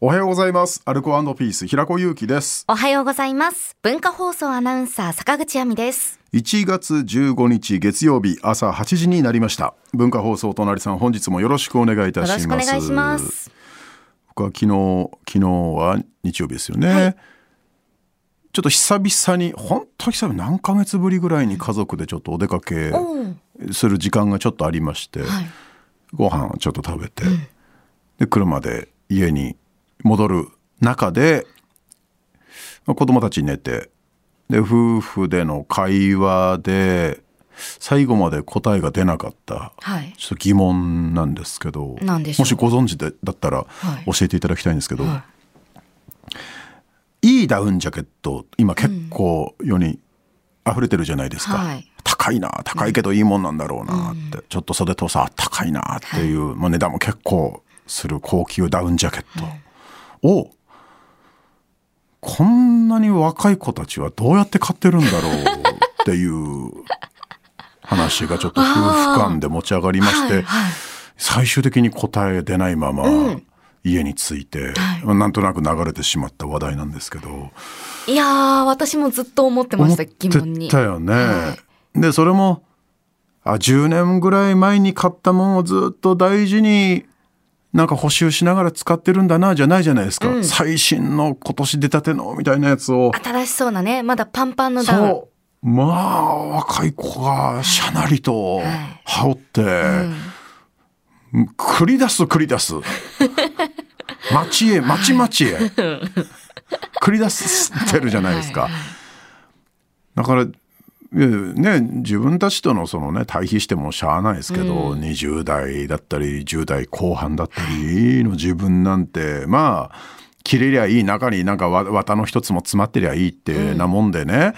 おはようございます。アルコピース平子祐希です。おはようございます。文化放送アナウンサー坂口亜美です。1月15日月曜日朝8時になりました。文化放送隣さん本日もよろしくお願いいたよします。ろしくお願いします。僕は昨日昨日は日曜日ですよね。ちょっと久々に本当久々何ヶ月ぶりぐらいに家族でちょっとお出かけする時間がちょっとありまして、はい。ご飯をちょっと食べて、で車で家に戻る中でまあ子供たち寝てで夫婦での会話で最後まで答えが出なかった。はい。ちょっと疑問なんですけどもしご存知でだったらはい。教えていただきたいんですけど、、はい。いダウンジャケット今結構世に溢れてるじゃないですか、はい。高いな高いけどいいもんなんだろうなって、ちょっと袖とさ高いなっていう、まあ、値段も結構する高級ダウンジャケットを、こんなに若い子たちはどうやって買ってるんだろうっていう話がちょっと夫婦間で持ち上がりまして、はいはい。最終的に答え出ないまま家に着いて、なんとなく流れてしまった話題なんですけど。いやー、私もずっと思ってました、疑問に。思ってたよね。はでそれもあ10年ぐらい前に買ったものをずっと大事になんか補修しながら使ってるんだなじゃないじゃないですか、最新の今年出たてのみたいなやつを。新しそうなね、まだパンパンのダウン。そう。まあ若い子がしゃなりと羽織って、繰り出す繰り出す。町へ町町へ。繰り出してるじゃないですか。だからね、自分たちとのそのね対比してもしゃあないですけど、20代だったり10代後半だったりの自分なんてまあ切れりゃいい中になんかわ綿の一つも詰まってりゃいいってなもんでね、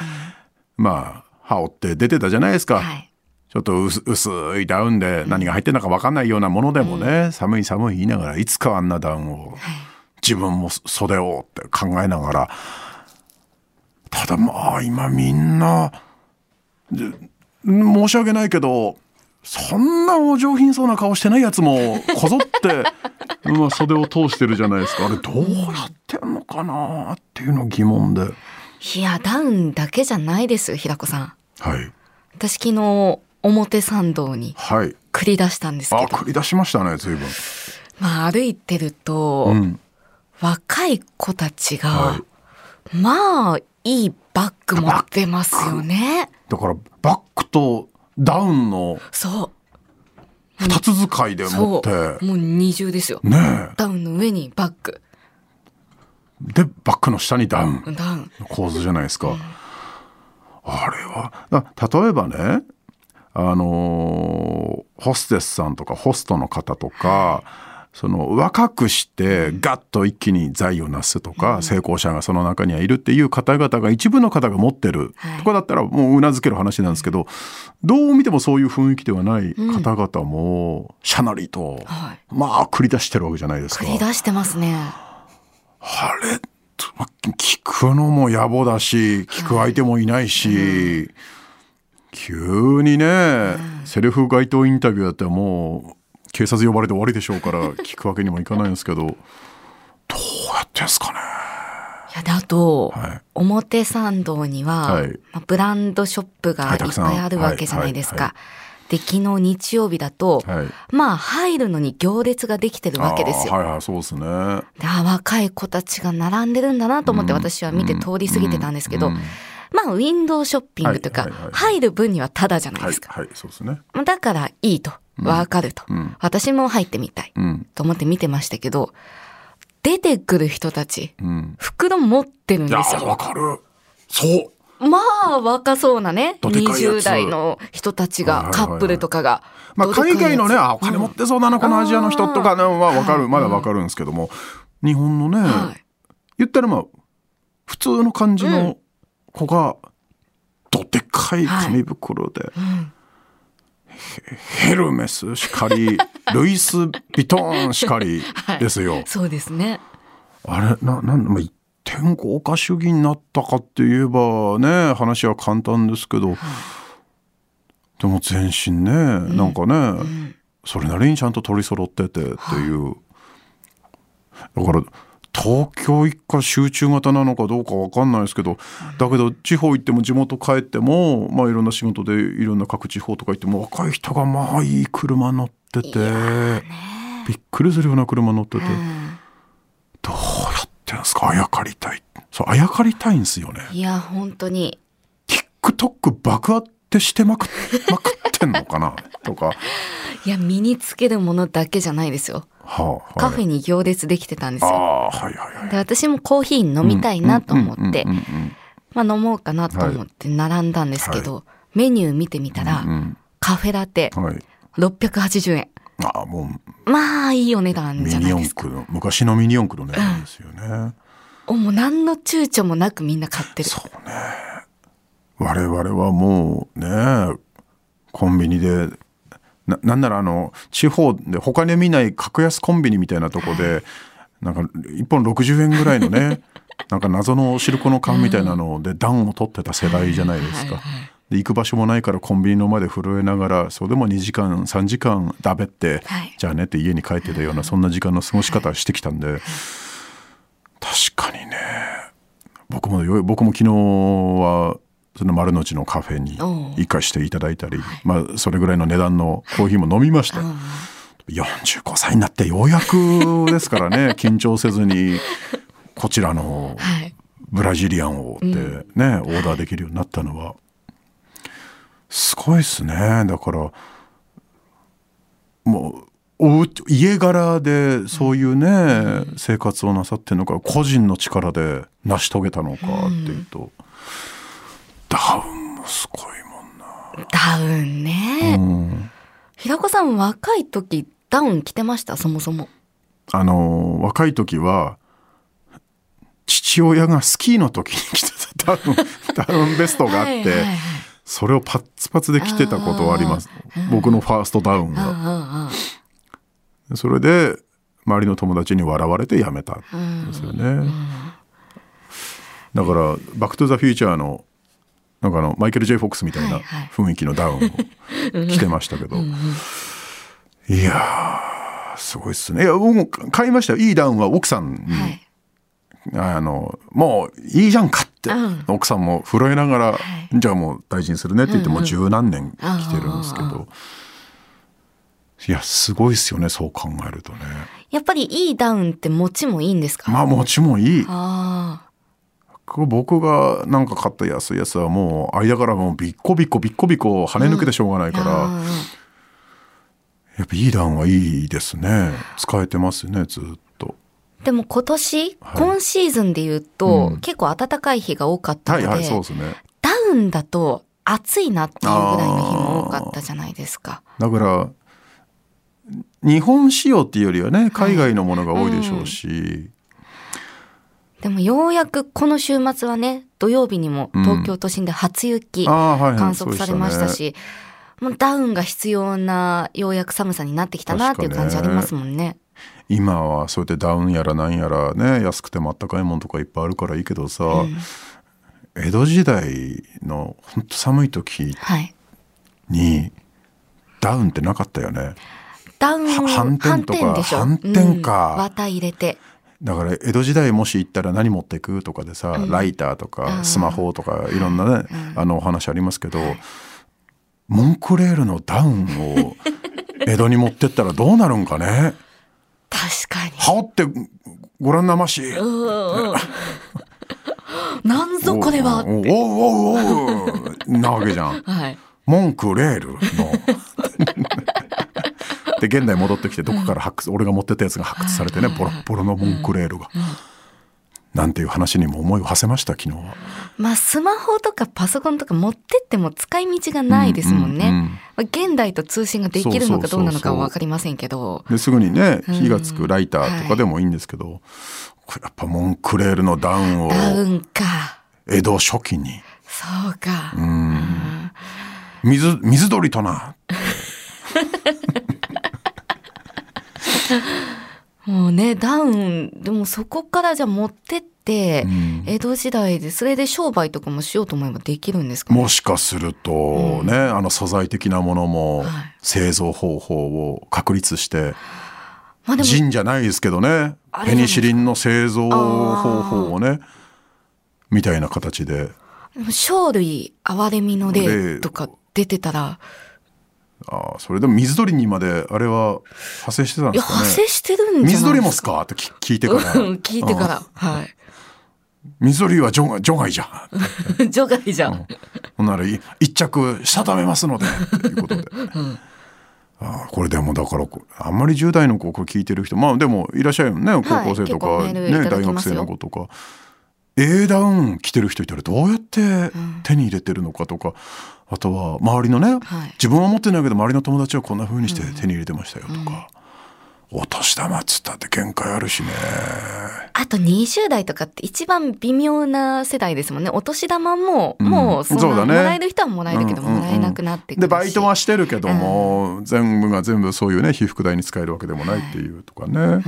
まあ羽織って出てたじゃないですか。はい。ちょっと薄薄いダウンで何が入ってるのか分かんないようなものでもね、寒い寒い言いながらいつかあんなダウンを自分も袖をって考えながらただまあ今みんなで申し訳ないけどそんなお上品そうな顔してないやつもこぞってまあ 袖を通してるじゃないですか。あれどうやってんのかなっていうの疑問で。いや、ダウンだけじゃないですよ、平子さん。はい。私昨日、表参道にはい。繰り出したんですけど、あ繰り出しましたね随分。まあ歩いてると、うん。若い子たちが、はまあ、いいバッグ持ってますよね。だからバッグとダウンのそう。二つ使いで持そってう。もう二重ですよ。ねダウンの上にバッグ。えでバッグの下にダウンダウン。の構図じゃないですか、あれはだ例えばねあのーホステスさんとかホストの方とか、その若くしてガッと一気に財を成すとか、成功者がその中にはいるっていう方々が一部の方が持ってる。はい。とかだったらもううなずける話なんですけど、どう見てもそういう雰囲気ではない方々もしゃなりと、はい。まあ繰り出してるわけじゃないですか。繰り出してますね。あれ聞くのも野暮だし聞く相手もいないし、急にね、セルフ街頭インタビューだったらもう警察呼ばれて終わりでしょうから 聞くわけにもいかないんですけどどうやってんすかね。いや、で、あと、はい。表参道には、はい。まあブランドショップがいっぱいあるわけじゃないですか。で、昨日日曜日だと、はい。まあ入るのに行列ができてるわけですよ。はいはいそうですね。であ若い子たちが並んでるんだなと思って私は見て通り過ぎてたんですけど、うん。まあウィンドウショッピングというか、入る分にはタダじゃないですか。はいそうですね。だからいいと。わかると、ん。私も入ってみたい。うん。と思って見てましたけど、出てくる人たち、うん。袋持ってるんですよ。わかる。そう。まあ、若そうなね。どでかいやつ。20代の人たちが、カップルとかが。まあ、海外のね、あ、お金持ってそうだな、このアジアの人とかね、はわかる、はい。まだわかるんですけども、日本のね、はい。言ったらまあ、普通の感じの子が、どでかい紙袋で、ヘヘルメスしかり、ルイス・ヴィトンしかりですよ。そうですね。あれ、な、なん、まあ、一点豪華主義になったかって言えばね、話は簡単ですけど、でも全身ね、なんかね、それなりにちゃんと取り揃っててっていう。だから、東京一家集中型なのかどうかわかんないですけど、だけど地方行っても地元帰っても、まあいろんな仕事でいろんな各地方とか行っても若い人がまあいい車乗ってて、びっくりするような車乗ってて、どうやってんですか？あやかりたい。そう、あやかりたいんですよね。いや、本当に。TikTok 爆発ってしてまくまくってんのかな？とか。いや、身につけるものだけじゃないですよ。カフェに行列できてたんですあよ。あはいはいはい。で、私もコーヒー飲みたいなと思ってうんう、んうんまあ飲もうかなと思って並んだんですけど、メニュー見てみたら、うんカフェラテうんはい。680円。ああもうまあいいお値段ミじゃないですか。の昔のミニ四駆の値段ですよね。おもう何の躊躇もなくみんな買ってる。そうね。我々はもうねコンビニでななんならあの地方で他に見ない格安コンビニみたいなとこでなんか1本60円ぐらいのね なんか謎のお汁粉の缶みたいなので暖を取ってた世代じゃないですか。で行く場所もないからコンビニの前で震えながらそれでも2時間3時間だべって、はい。じゃあねって家に帰ってたようなそんな時間の過ごし方してきたんで確かにね僕もよ僕も昨日はその丸の内のカフェに行かしていただいたり、まあそれぐらいの値段のコーヒーも飲みました。45歳になってようやくですからね 緊張せずにこちらのはい。ブラジリアンをってね、オーダーできるようになったのはすごいですね。だからもう家柄でそういうね、生活をなさってるのか個人の力で成し遂げたのかっていうと、ダウンもすごいもんな。ダウンね。うん平子さん若い時ダウン着てました？そもそも。あの若い時は父親がスキーの時に着てたダウン ダウンベストがあって、はいはいはいそれをパッツパツで着てたことはあります僕のファーストダウンが。それで周りの友達に笑われてやめたんですよね。だから「バック・トゥ・ザ・フューチャーの」なんかあのマイケル・ J・ フォックスみたいなはいはい。雰囲気のダウンを 着てましたけど、いやーすごいっすね。いや僕も買いましたよ。いいダウンは奥さんに、はい。あのもういいじゃんかって、うん。奥さんも震えながら、い。じゃあもう大事にするねって言ってもう十何年着てるんですけど、いやすごいっすよねそう考えるとね。やっぱりいいダウンって持ちもいいんですか？まあ持ちもいい。あこれ僕がなんか買った安いやつはもう間からもうビッコビッコビッコビコ跳ね抜けてしょうがないあ。から、うんうんやっぱいいダウンはいいですね。使えてますねずっと。でも今年、はい。今シーズンで言うと、うん。結構暖かい日が多かったので、はいはいそうですね。ダウンだと暑いなっていうぐらいの日も多かったじゃないですか。だから日本仕様っていうよりはね海外のものが多いでしょうし、でもようやくこの週末はね、土曜日にも東京都心で初雪観測されましたし、もうダウンが必要なようやく寒さになってきたなっていう感じありますもんね。今はそうやってダウンやらなんやらね安くてもあったかいもんとかいっぱいあるからいいけどさ、江戸時代のほんと寒い時はい。にダウンってなかったよね。ダウンは反転とか反転でしょ反転か。うん。綿入れて。だから江戸時代もし行ったら何持っていくとかでさ、ライターとかスマホとかいろんなね、あのお話ありますけど、モンクレールのダウンを江戸に持ってったらどうなるんかね？確かに。羽織ってご覧なまし。なんぞこれは。おおおおおおなわけじゃん。はい。モンクレールの。で現代戻ってきてどこから発掘、俺が持ってたやつが発掘されてねボロッボロのモンクレールが。なんていう話にも思いを馳せました昨日は。まあスマホとかパソコンとか持ってっても使い道がないですもんね。うんうんうんまあ現代と通信ができるのかどうなのかはわかりませんけど。ですぐにね火がつくライターとかでもいいんですけど、これやっぱモンクレールのダウンをダウンか。江戸初期にそうか。水水鳥とな もうね、ダウン、でもそこからじゃあ持ってって、ん。江戸時代で、それで商売とかもしようと思えばできるんですかね？もしかするとね、あの素材的なものもはい。製造方法を確立して、まあでもジンじゃないですけどねペニシリンの製造方法をねみたいな形で。でも生類憐れみの例とか出てたら、ああそれでも水鳥にまであれは派生してたんですかね。派生してるんじゃない水鳥もすすか？って聞聞いてから。うん聞いてかうんら。はい。水鳥は除外除外じゃん。除外じゃん。ほんならい一着定めますので。ということで、ああこれでもだからこあんまり10代の子これ聞いてる人まあでもいらっしゃるよね。高校生とか、結構メールいたね大学生の子とか A ダウン着てる人いたらどうやって手に入れてるのかとか、あとは周りのね、はい。自分は持ってないけど周りの友達はこんな風にして手に入れてましたよとか、お年玉っつったって限界あるしね。あと20代とかって一番微妙な世代ですもんね。お年玉も、もうそそうだね。もらえる人はもらえるけど、うんうん。うん。もらえなくなってくるし。でバイトはしてるけども、全部が全部そういうね被服代に使えるわけでもないっていうとかね、うん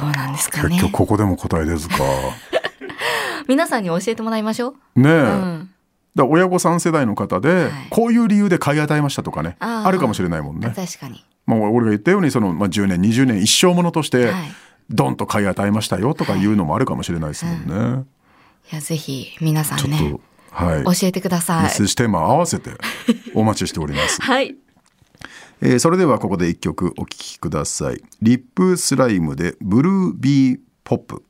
どうなんですかね結。局ここでも答え出ずか 皆さんに教えてもらいましょう。ねえ、うん。だ親御さん世代の方で、はいこういう理由で買い与えましたとかねあるかもしれないもんね。確かに。まあ、俺が言ったようにその、まあ、10年20年一生ものとして、はいドンと買い与えましたよとかいうのもあるかもしれないですもんね。いや、ぜひ皆さちょっんね、とはい教えてください。メッセージテーマ合わせてお待ちしております。はい。えーそれではここで一曲お聴きください。リップスライムでブルービーポップ。